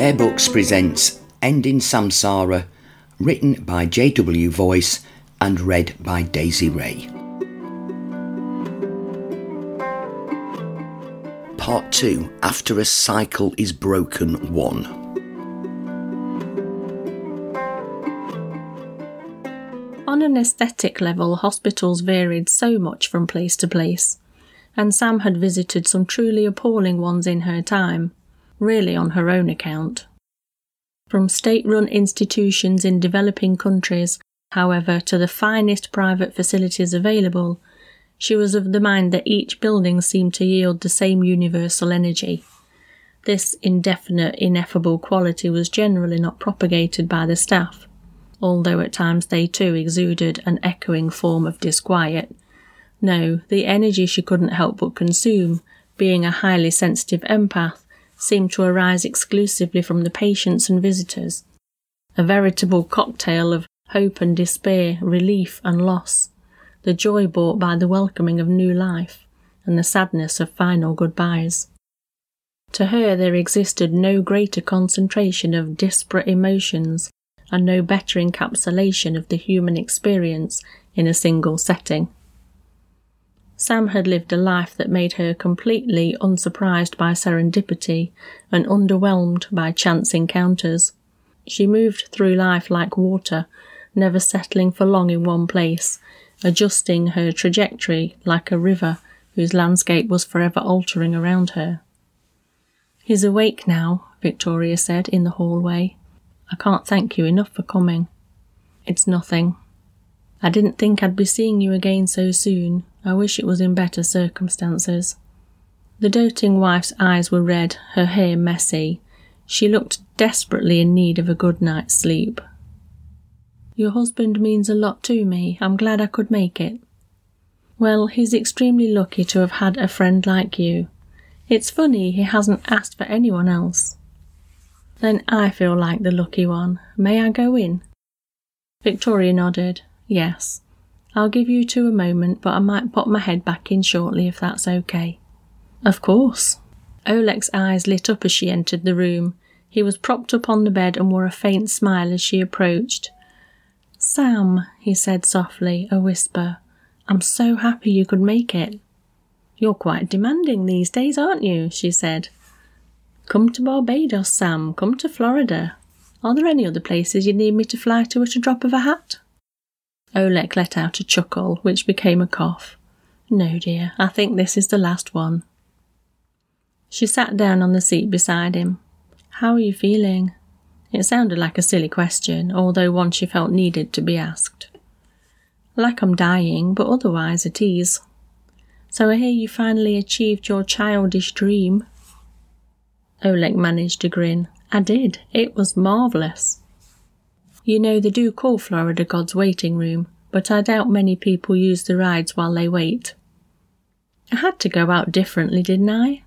Bear Books presents Ending Samsara, written by J.W. Voice and read by Daisy Ray. Part 2 After a Cycle is Broken 1. On an aesthetic level, hospitals varied so much from place to place, and Sam had visited some truly appalling ones in her time really on her own account. From state run institutions in developing countries, however, to the finest private facilities available, she was of the mind that each building seemed to yield the same universal energy. This indefinite, ineffable quality was generally not propagated by the staff, although at times they too exuded an echoing form of disquiet. No, the energy she couldn't help but consume, being a highly sensitive empath, seemed to arise exclusively from the patients and visitors, a veritable cocktail of hope and despair, relief and loss, the joy brought by the welcoming of new life, and the sadness of final goodbyes. To her, there existed no greater concentration of disparate emotions and no better encapsulation of the human experience in a single setting. Sam had lived a life that made her completely unsurprised by serendipity and underwhelmed by chance encounters. She moved through life like water, never settling for long in one place, adjusting her trajectory like a river whose landscape was forever altering around her. He's awake now, Victoria said in the hallway. I can't thank you enough for coming. It's nothing. I didn't think I'd be seeing you again so soon. I wish it was in better circumstances. The doting wife's eyes were red, her hair messy. She looked desperately in need of a good night's sleep. Your husband means a lot to me. I'm glad I could make it. Well, he's extremely lucky to have had a friend like you. It's funny he hasn't asked for anyone else. Then I feel like the lucky one. May I go in? Victoria nodded. Yes. I'll give you two a moment, but I might pop my head back in shortly if that's okay. Of course. Oleg's eyes lit up as she entered the room. He was propped up on the bed and wore a faint smile as she approached. Sam, he said softly, a whisper, I'm so happy you could make it. You're quite demanding these days, aren't you? she said. Come to Barbados, Sam. Come to Florida. Are there any other places you need me to fly to at a drop of a hat? Oleg let out a chuckle, which became a cough. No, dear, I think this is the last one. She sat down on the seat beside him. How are you feeling? It sounded like a silly question, although one she felt needed to be asked. Like I'm dying, but otherwise at ease. So I hear you finally achieved your childish dream. Oleg managed a grin. I did. It was marvellous. You know, they do call Florida God's waiting room, but I doubt many people use the rides while they wait. I had to go out differently, didn't I?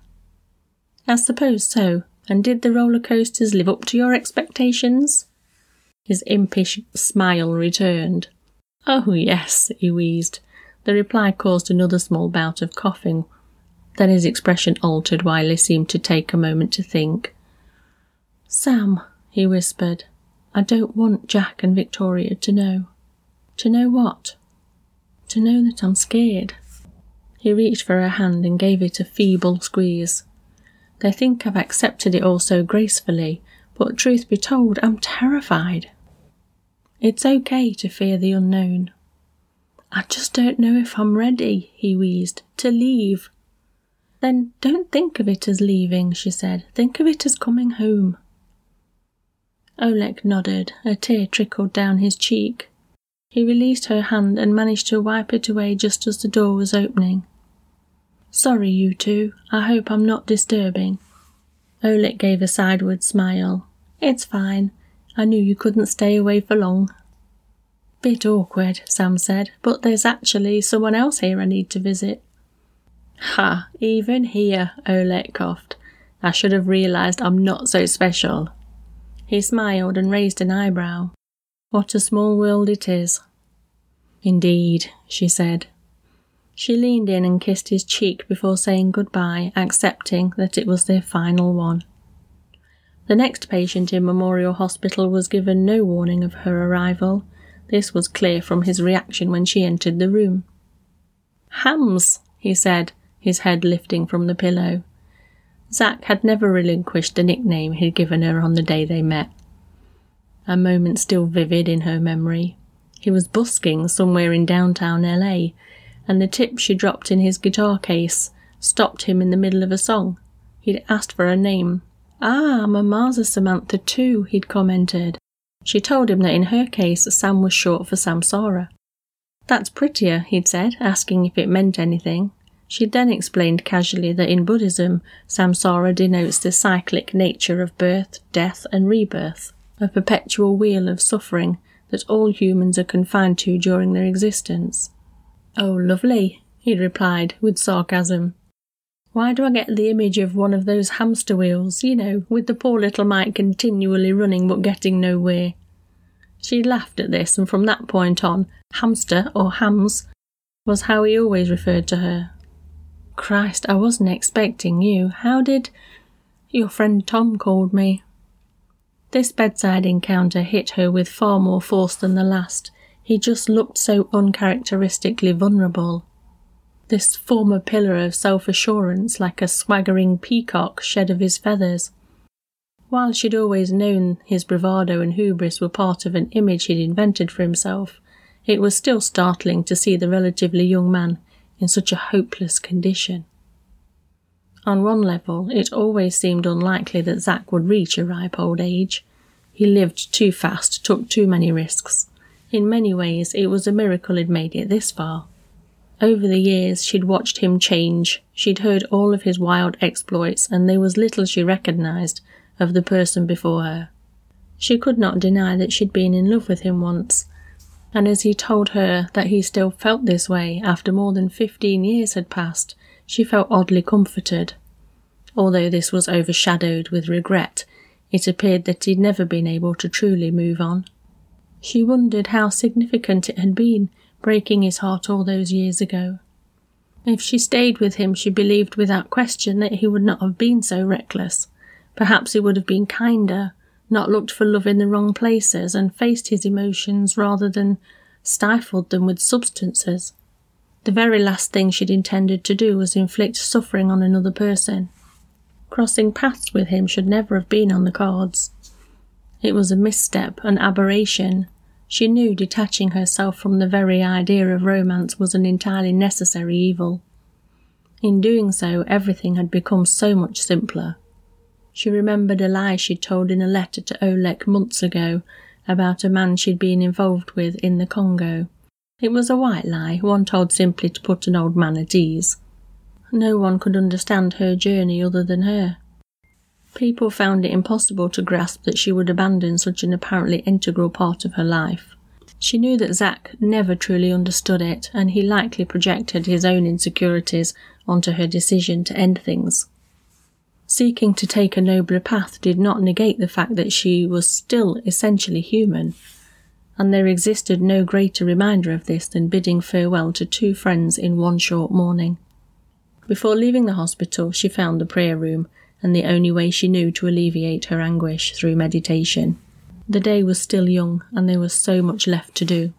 I suppose so. And did the roller coasters live up to your expectations? His impish smile returned. Oh, yes, he wheezed. The reply caused another small bout of coughing. Then his expression altered while he seemed to take a moment to think. Sam, he whispered, I don't want Jack and Victoria to know. To know what? To know that I'm scared. He reached for her hand and gave it a feeble squeeze. They think I've accepted it all so gracefully, but truth be told, I'm terrified. It's okay to fear the unknown. I just don't know if I'm ready, he wheezed, to leave. Then don't think of it as leaving, she said. Think of it as coming home. Oleg nodded. A tear trickled down his cheek. He released her hand and managed to wipe it away just as the door was opening. Sorry, you two. I hope I'm not disturbing. Oleg gave a sideward smile. It's fine. I knew you couldn't stay away for long. Bit awkward, Sam said, but there's actually someone else here I need to visit. Ha, even here, Oleg coughed. I should have realized I'm not so special. He smiled and raised an eyebrow. What a small world it is. Indeed, she said. She leaned in and kissed his cheek before saying goodbye, accepting that it was their final one. The next patient in Memorial Hospital was given no warning of her arrival. This was clear from his reaction when she entered the room. Hams, he said, his head lifting from the pillow. Zack had never relinquished the nickname he'd given her on the day they met. A moment still vivid in her memory. He was busking somewhere in downtown LA, and the tip she dropped in his guitar case stopped him in the middle of a song. He'd asked for a name. Ah, Mama's a Samantha too, he'd commented. She told him that in her case, Sam was short for Samsara. That's prettier, he'd said, asking if it meant anything. She then explained casually that in Buddhism, samsara denotes the cyclic nature of birth, death, and rebirth, a perpetual wheel of suffering that all humans are confined to during their existence. Oh, lovely, he replied with sarcasm. Why do I get the image of one of those hamster wheels, you know, with the poor little mite continually running but getting nowhere? She laughed at this, and from that point on, hamster or hams was how he always referred to her. Christ, I wasn't expecting you. How did. Your friend Tom called me. This bedside encounter hit her with far more force than the last. He just looked so uncharacteristically vulnerable. This former pillar of self assurance, like a swaggering peacock shed of his feathers. While she'd always known his bravado and hubris were part of an image he'd invented for himself, it was still startling to see the relatively young man in such a hopeless condition. On one level, it always seemed unlikely that Zack would reach a ripe old age. He lived too fast, took too many risks. In many ways, it was a miracle he'd made it this far. Over the years, she'd watched him change. She'd heard all of his wild exploits, and there was little she recognized of the person before her. She could not deny that she'd been in love with him once, and as he told her that he still felt this way after more than fifteen years had passed, she felt oddly comforted. Although this was overshadowed with regret, it appeared that he'd never been able to truly move on. She wondered how significant it had been, breaking his heart all those years ago. If she stayed with him, she believed without question that he would not have been so reckless. Perhaps he would have been kinder, not looked for love in the wrong places, and faced his emotions rather than stifled them with substances. The very last thing she'd intended to do was inflict suffering on another person. Crossing paths with him should never have been on the cards. It was a misstep, an aberration. She knew detaching herself from the very idea of romance was an entirely necessary evil. In doing so, everything had become so much simpler. She remembered a lie she'd told in a letter to Oleg months ago about a man she'd been involved with in the Congo. It was a white lie, one told simply to put an old man at ease. No one could understand her journey other than her. People found it impossible to grasp that she would abandon such an apparently integral part of her life. She knew that Zack never truly understood it, and he likely projected his own insecurities onto her decision to end things. Seeking to take a nobler path did not negate the fact that she was still essentially human, and there existed no greater reminder of this than bidding farewell to two friends in one short morning. Before leaving the hospital, she found the prayer room and the only way she knew to alleviate her anguish through meditation. The day was still young, and there was so much left to do.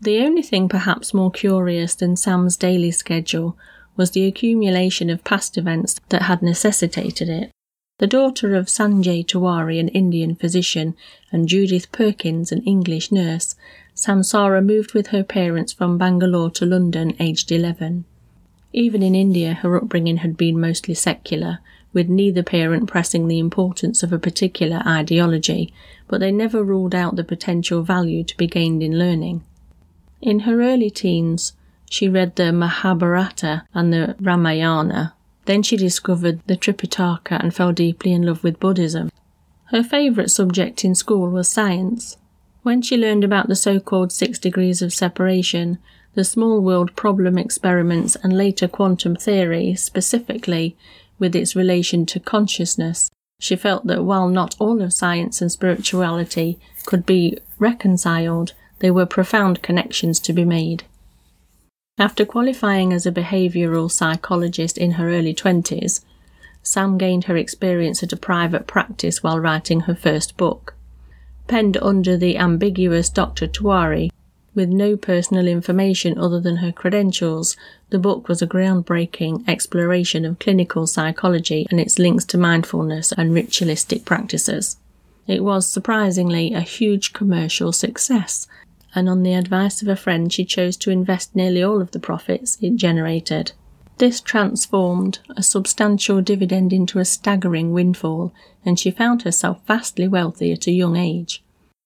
The only thing perhaps more curious than Sam's daily schedule was the accumulation of past events that had necessitated it. The daughter of Sanjay Tiwari, an Indian physician, and Judith Perkins, an English nurse, Samsara moved with her parents from Bangalore to London aged 11. Even in India, her upbringing had been mostly secular, with neither parent pressing the importance of a particular ideology, but they never ruled out the potential value to be gained in learning. In her early teens, she read the Mahabharata and the Ramayana. Then she discovered the Tripitaka and fell deeply in love with Buddhism. Her favourite subject in school was science. When she learned about the so called six degrees of separation, the small world problem experiments, and later quantum theory, specifically with its relation to consciousness, she felt that while not all of science and spirituality could be reconciled, there were profound connections to be made. After qualifying as a behavioural psychologist in her early 20s, Sam gained her experience at a private practice while writing her first book. Penned under the ambiguous Dr. Tiwari, with no personal information other than her credentials, the book was a groundbreaking exploration of clinical psychology and its links to mindfulness and ritualistic practices. It was surprisingly a huge commercial success, and on the advice of a friend, she chose to invest nearly all of the profits it generated. This transformed a substantial dividend into a staggering windfall, and she found herself vastly wealthy at a young age.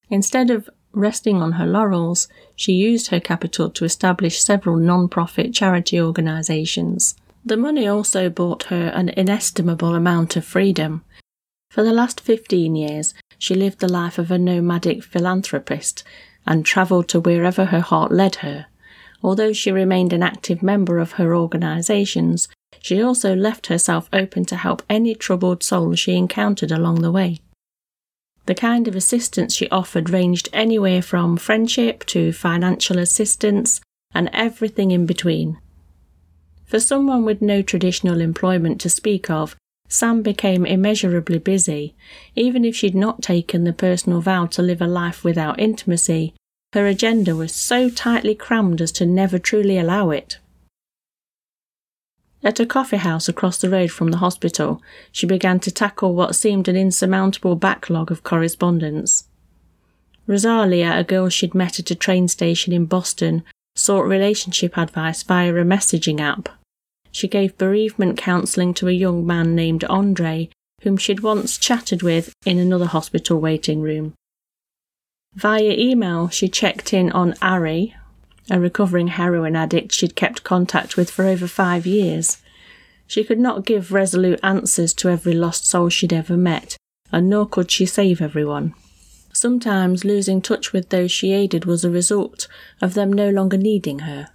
Instead of resting on her laurels, she used her capital to establish several non profit charity organisations. The money also bought her an inestimable amount of freedom. For the last 15 years, she lived the life of a nomadic philanthropist and travelled to wherever her heart led her. Although she remained an active member of her organisations, she also left herself open to help any troubled soul she encountered along the way. The kind of assistance she offered ranged anywhere from friendship to financial assistance and everything in between. For someone with no traditional employment to speak of, Sam became immeasurably busy. Even if she'd not taken the personal vow to live a life without intimacy, her agenda was so tightly crammed as to never truly allow it. At a coffee house across the road from the hospital, she began to tackle what seemed an insurmountable backlog of correspondence. Rosalia, a girl she'd met at a train station in Boston, sought relationship advice via a messaging app. She gave bereavement counselling to a young man named Andre, whom she'd once chatted with in another hospital waiting room. Via email, she checked in on Ari, a recovering heroin addict she'd kept contact with for over five years. She could not give resolute answers to every lost soul she'd ever met, and nor could she save everyone. Sometimes losing touch with those she aided was a result of them no longer needing her.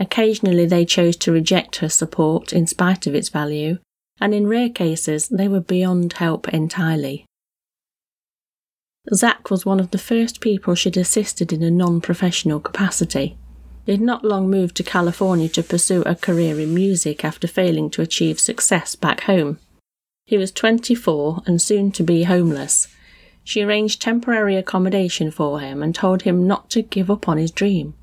Occasionally they chose to reject her support in spite of its value, and in rare cases they were beyond help entirely. Zack was one of the first people she'd assisted in a non professional capacity. He'd not long moved to California to pursue a career in music after failing to achieve success back home. He was 24 and soon to be homeless. She arranged temporary accommodation for him and told him not to give up on his dream.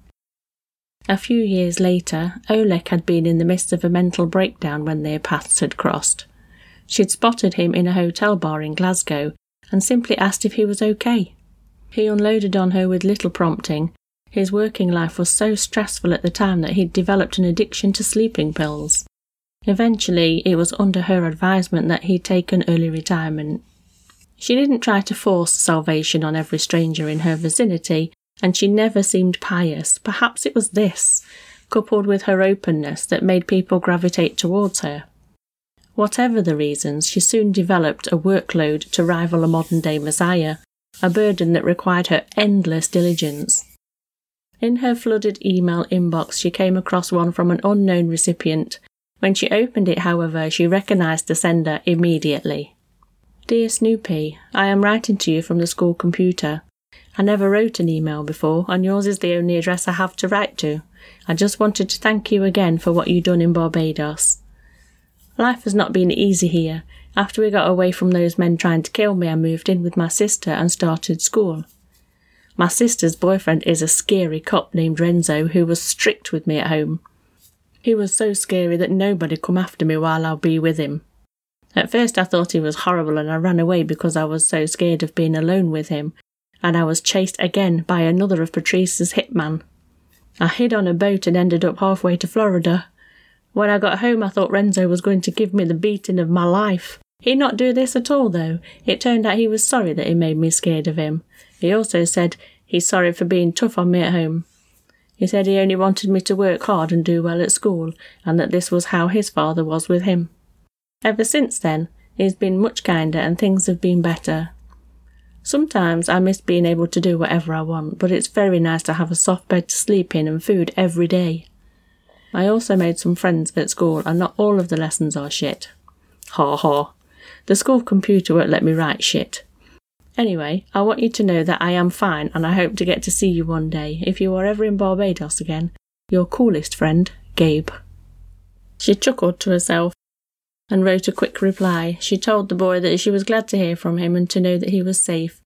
A few years later, Oleg had been in the midst of a mental breakdown when their paths had crossed. She'd spotted him in a hotel bar in Glasgow and simply asked if he was okay. He unloaded on her with little prompting. His working life was so stressful at the time that he'd developed an addiction to sleeping pills. Eventually, it was under her advisement that he'd taken early retirement. She didn't try to force salvation on every stranger in her vicinity, and she never seemed pious. Perhaps it was this, coupled with her openness, that made people gravitate towards her. Whatever the reasons, she soon developed a workload to rival a modern day messiah, a burden that required her endless diligence. In her flooded email inbox, she came across one from an unknown recipient. When she opened it, however, she recognized the sender immediately. Dear Snoopy, I am writing to you from the school computer. I never wrote an email before, and yours is the only address I have to write to. I just wanted to thank you again for what you've done in Barbados. Life has not been easy here. After we got away from those men trying to kill me, I moved in with my sister and started school. My sister's boyfriend is a scary cop named Renzo who was strict with me at home. He was so scary that nobody come after me while I'll be with him. At first I thought he was horrible and I ran away because I was so scared of being alone with him, and I was chased again by another of Patrice's hitman. I hid on a boat and ended up halfway to Florida. When I got home, I thought Renzo was going to give me the beating of my life. He'd not do this at all, though. It turned out he was sorry that he made me scared of him. He also said he's sorry for being tough on me at home. He said he only wanted me to work hard and do well at school, and that this was how his father was with him. Ever since then, he's been much kinder and things have been better. Sometimes I miss being able to do whatever I want, but it's very nice to have a soft bed to sleep in and food every day. I also made some friends at school, and not all of the lessons are shit. Ha ha. The school computer won't let me write shit. Anyway, I want you to know that I am fine and I hope to get to see you one day if you are ever in Barbados again. Your coolest friend, Gabe. She chuckled to herself. and wrote a quick reply. She told the boy that she was glad to hear from him and to know that he was safe,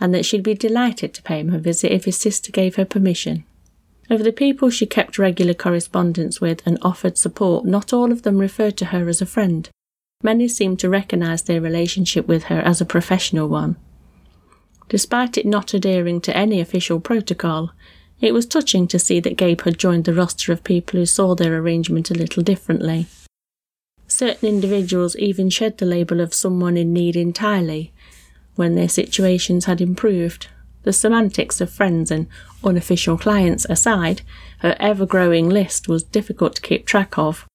and that she'd be delighted to pay him a visit if his sister gave her permission. Of the people she kept regular correspondence with and offered support, not all of them referred to her as a friend. Many seemed to recognise their relationship with her as a professional one. Despite it not adhering to any official protocol, it was touching to see that Gabe had joined the roster of people who saw their arrangement a little differently. Certain individuals even shed the label of someone in need entirely when their situations had improved. The semantics of friends and unofficial clients aside, her ever growing list was difficult to keep track of.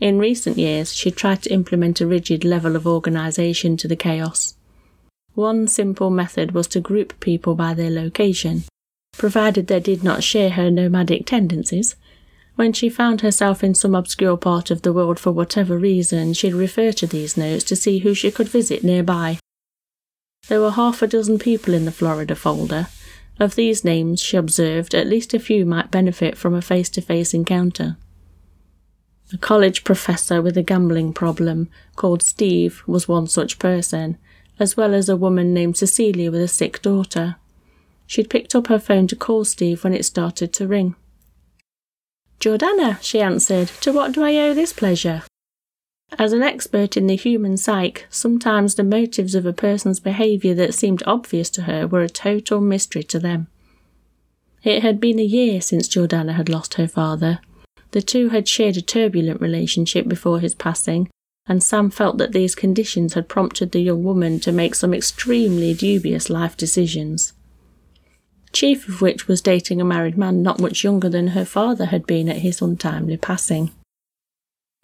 In recent years, she tried to implement a rigid level of organisation to the chaos. One simple method was to group people by their location, provided they did not share her nomadic tendencies. When she found herself in some obscure part of the world for whatever reason, she'd refer to these notes to see who she could visit nearby. There were half a dozen people in the Florida folder. Of these names, she observed, at least a few might benefit from a face to face encounter. A college professor with a gambling problem, called Steve, was one such person, as well as a woman named Cecilia with a sick daughter. She'd picked up her phone to call Steve when it started to ring. Jordana, she answered, to what do I owe this pleasure? As an expert in the human psyche, sometimes the motives of a person's behaviour that seemed obvious to her were a total mystery to them. It had been a year since Jordana had lost her father. The two had shared a turbulent relationship before his passing, and Sam felt that these conditions had prompted the young woman to make some extremely dubious life decisions chief of which was dating a married man not much younger than her father had been at his untimely passing.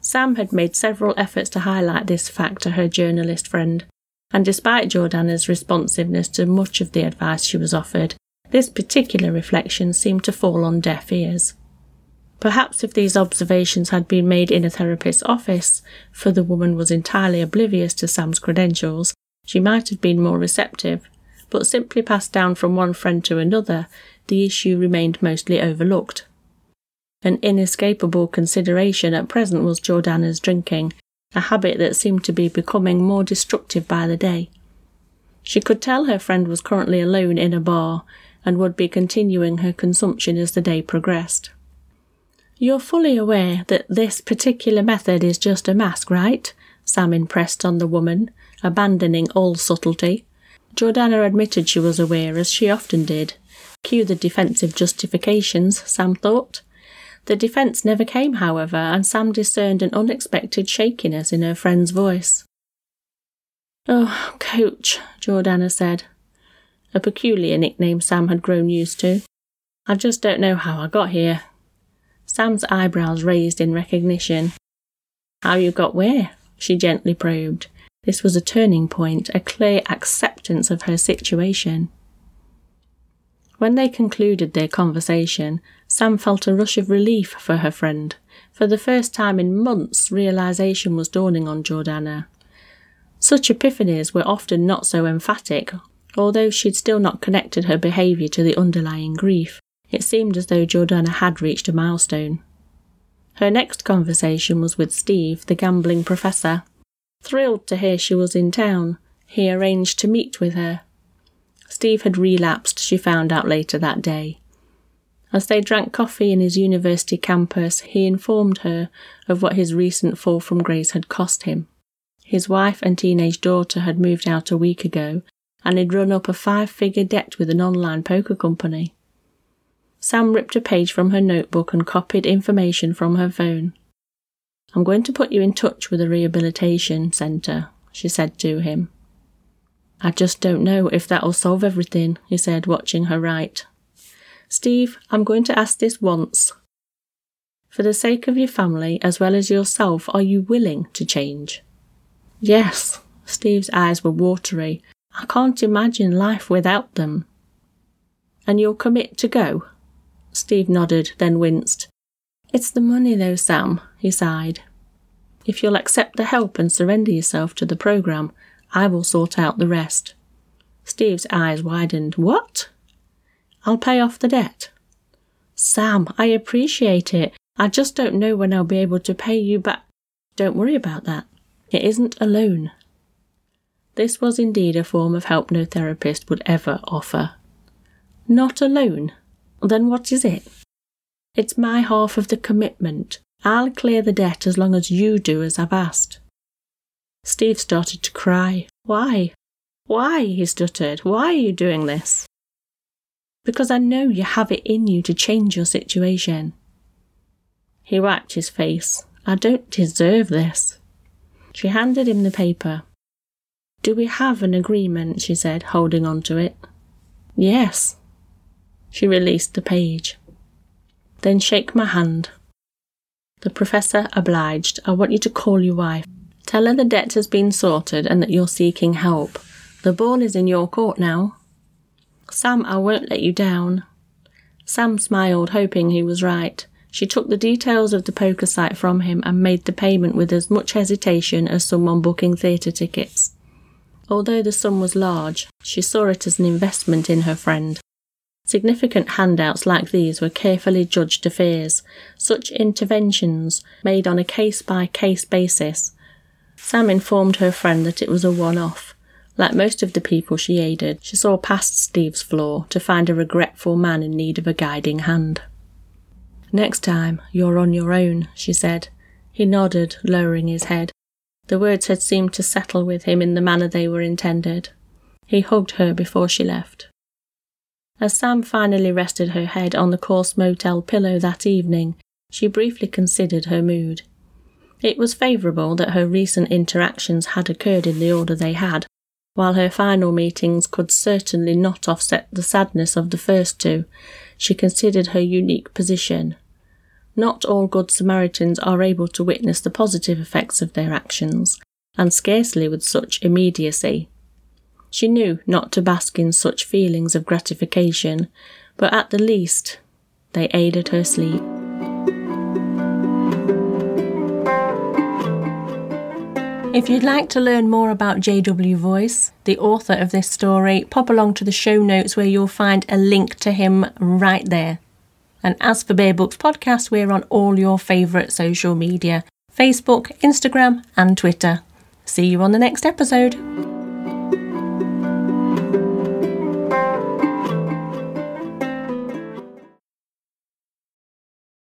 Sam had made several efforts to highlight this fact to her journalist friend, and despite Jordana's responsiveness to much of the advice she was offered, this particular reflection seemed to fall on deaf ears. Perhaps if these observations had been made in a therapist's office, for the woman was entirely oblivious to Sam's credentials, she might have been more receptive, but simply passed down from one friend to another, the issue remained mostly overlooked. An inescapable consideration at present was Jordana's drinking, a habit that seemed to be becoming more destructive by the day. She could tell her friend was currently alone in a bar and would be continuing her consumption as the day progressed. You're fully aware that this particular method is just a mask, right? Sam impressed on the woman, abandoning all subtlety. Jordana admitted she was aware, as she often did. Cue the defensive justifications, Sam thought. The defence never came, however, and Sam discerned an unexpected shakiness in her friend's voice. Oh, Coach, Jordana said, a peculiar nickname Sam had grown used to. I just don't know how I got here. Sam's eyebrows raised in recognition. How you got where? she gently probed. This was a turning point, a clear acceptance of her situation. When they concluded their conversation, Sam felt a rush of relief for her friend. For the first time in months, realization was dawning on Jordana. Such epiphanies were often not so emphatic, although she'd still not connected her behaviour to the underlying grief. It seemed as though Jordana had reached a milestone. Her next conversation was with Steve, the gambling professor. Thrilled to hear she was in town, he arranged to meet with her. Steve had relapsed, she found out later that day. As they drank coffee in his university campus, he informed her of what his recent fall from grace had cost him. His wife and teenage daughter had moved out a week ago, and he'd run up a five figure debt with an online poker company. Sam ripped a page from her notebook and copied information from her phone. I'm going to put you in touch with a rehabilitation centre, she said to him. I just don't know if that'll solve everything, he said, watching her write. Steve, I'm going to ask this once. For the sake of your family as well as yourself, are you willing to change? Yes. Steve's eyes were watery. I can't imagine life without them. And you'll commit to go? Steve nodded, then winced. It's the money, though, Sam, he sighed. If you'll accept the help and surrender yourself to the program, I will sort out the rest. Steve's eyes widened. What? I'll pay off the debt. Sam, I appreciate it. I just don't know when I'll be able to pay you back. Don't worry about that. It isn't alone. This was indeed a form of help no therapist would ever offer. Not alone? Then what is it? It's my half of the commitment. I'll clear the debt as long as you do as I've asked. Steve started to cry. Why? Why? he stuttered. Why are you doing this? Because I know you have it in you to change your situation. He wiped his face. I don't deserve this. She handed him the paper. Do we have an agreement? she said, holding on to it. Yes. She released the page. Then shake my hand. The professor obliged. I want you to call your wife. Tell her the debt has been sorted and that you're seeking help. The ball is in your court now. Sam, I won't let you down. Sam smiled, hoping he was right. She took the details of the poker site from him and made the payment with as much hesitation as someone booking theatre tickets. Although the sum was large, she saw it as an investment in her friend. Significant handouts like these were carefully judged affairs, such interventions made on a case by case basis. Sam informed her friend that it was a one off. Like most of the people she aided, she saw past Steve's flaw to find a regretful man in need of a guiding hand. Next time, you're on your own, she said. He nodded, lowering his head. The words had seemed to settle with him in the manner they were intended. He hugged her before she left. As Sam finally rested her head on the coarse motel pillow that evening, she briefly considered her mood. It was favourable that her recent interactions had occurred in the order they had, while her final meetings could certainly not offset the sadness of the first two. She considered her unique position. Not all Good Samaritans are able to witness the positive effects of their actions, and scarcely with such immediacy. She knew not to bask in such feelings of gratification, but at the least, they aided her sleep. If you'd like to learn more about JW Voice, the author of this story, pop along to the show notes where you'll find a link to him right there. And as for Bear Books Podcast, we're on all your favourite social media Facebook, Instagram, and Twitter. See you on the next episode.